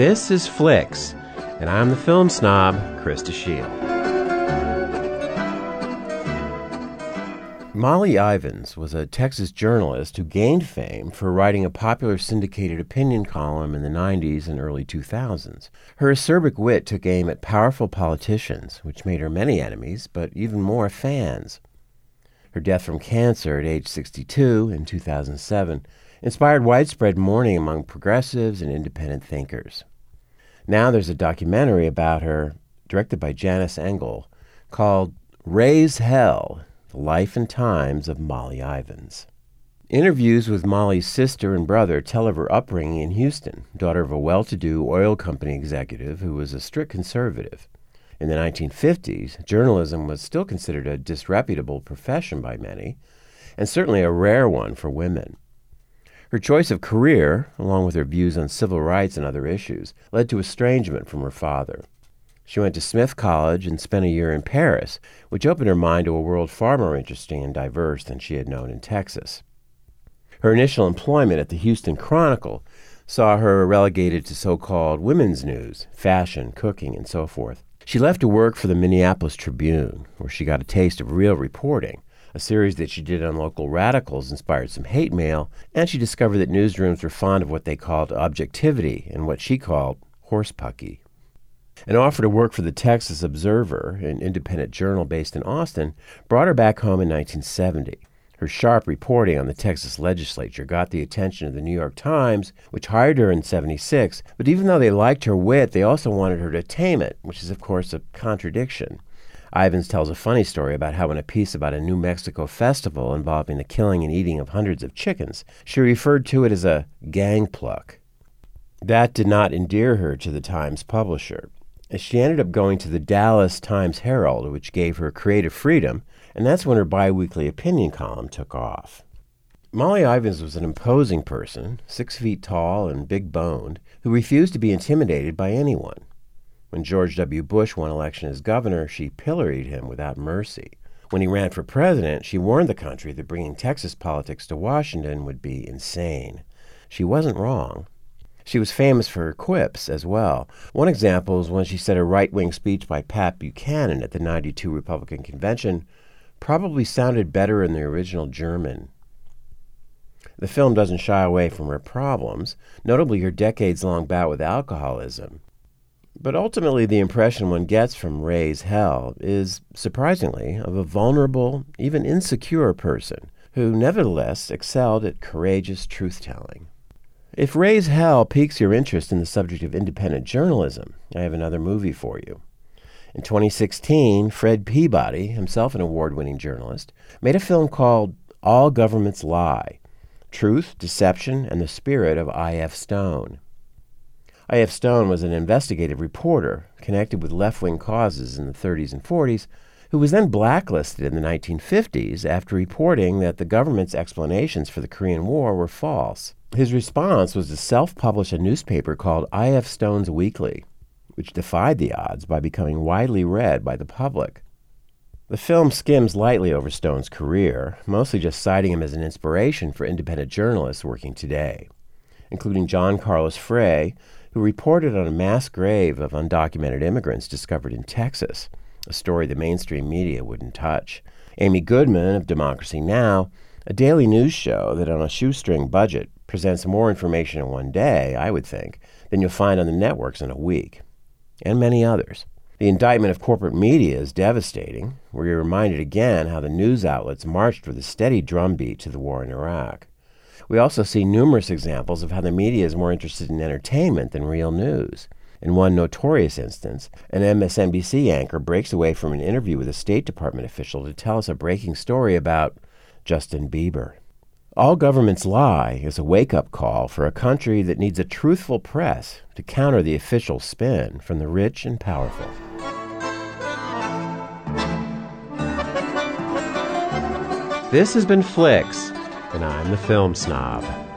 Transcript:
This is Flicks, and I'm the film snob, Krista Shield. Molly Ivins was a Texas journalist who gained fame for writing a popular syndicated opinion column in the 90s and early 2000s. Her acerbic wit took aim at powerful politicians, which made her many enemies, but even more fans. Her death from cancer at age 62 in 2007 inspired widespread mourning among progressives and independent thinkers. Now there's a documentary about her, directed by Janice Engel, called Raise Hell The Life and Times of Molly Ivins. Interviews with Molly's sister and brother tell of her upbringing in Houston, daughter of a well to do oil company executive who was a strict conservative. In the 1950s, journalism was still considered a disreputable profession by many, and certainly a rare one for women. Her choice of career, along with her views on civil rights and other issues, led to estrangement from her father. She went to Smith College and spent a year in Paris, which opened her mind to a world far more interesting and diverse than she had known in Texas. Her initial employment at the Houston Chronicle saw her relegated to so called women's news, fashion, cooking, and so forth. She left to work for the Minneapolis Tribune, where she got a taste of real reporting a series that she did on local radicals inspired some hate mail, and she discovered that newsrooms were fond of what they called objectivity and what she called horsepucky. An offer to work for the Texas Observer, an independent journal based in Austin, brought her back home in 1970. Her sharp reporting on the Texas legislature got the attention of the New York Times, which hired her in 76. But even though they liked her wit, they also wanted her to tame it, which is, of course, a contradiction. Ivins tells a funny story about how, in a piece about a New Mexico festival involving the killing and eating of hundreds of chickens, she referred to it as a gang pluck. That did not endear her to the Times publisher. She ended up going to the Dallas Times Herald, which gave her creative freedom, and that's when her biweekly opinion column took off. Molly Ivins was an imposing person, six feet tall and big boned, who refused to be intimidated by anyone. When George W. Bush won election as governor, she pilloried him without mercy. When he ran for president, she warned the country that bringing Texas politics to Washington would be insane. She wasn't wrong. She was famous for her quips as well. One example is when she said a right wing speech by Pat Buchanan at the 92 Republican convention probably sounded better in the original German. The film doesn't shy away from her problems, notably her decades long bout with alcoholism. But ultimately, the impression one gets from Raise Hell is, surprisingly, of a vulnerable, even insecure person who nevertheless excelled at courageous truth telling. If Raise Hell piques your interest in the subject of independent journalism, I have another movie for you. In 2016, Fred Peabody, himself an award winning journalist, made a film called All Governments Lie Truth, Deception, and the Spirit of I.F. Stone. I.F. Stone was an investigative reporter connected with left wing causes in the 30s and 40s, who was then blacklisted in the 1950s after reporting that the government's explanations for the Korean War were false. His response was to self publish a newspaper called I.F. Stone's Weekly, which defied the odds by becoming widely read by the public. The film skims lightly over Stone's career, mostly just citing him as an inspiration for independent journalists working today, including John Carlos Frey, who reported on a mass grave of undocumented immigrants discovered in Texas, a story the mainstream media wouldn't touch. Amy Goodman of Democracy Now!, a daily news show that on a shoestring budget presents more information in one day, I would think, than you'll find on the networks in a week, and many others. The indictment of corporate media is devastating. We're reminded again how the news outlets marched with a steady drumbeat to the war in Iraq. We also see numerous examples of how the media is more interested in entertainment than real news. In one notorious instance, an MSNBC anchor breaks away from an interview with a State Department official to tell us a breaking story about Justin Bieber. All Governments Lie is a wake up call for a country that needs a truthful press to counter the official spin from the rich and powerful. This has been Flicks and I'm the film snob.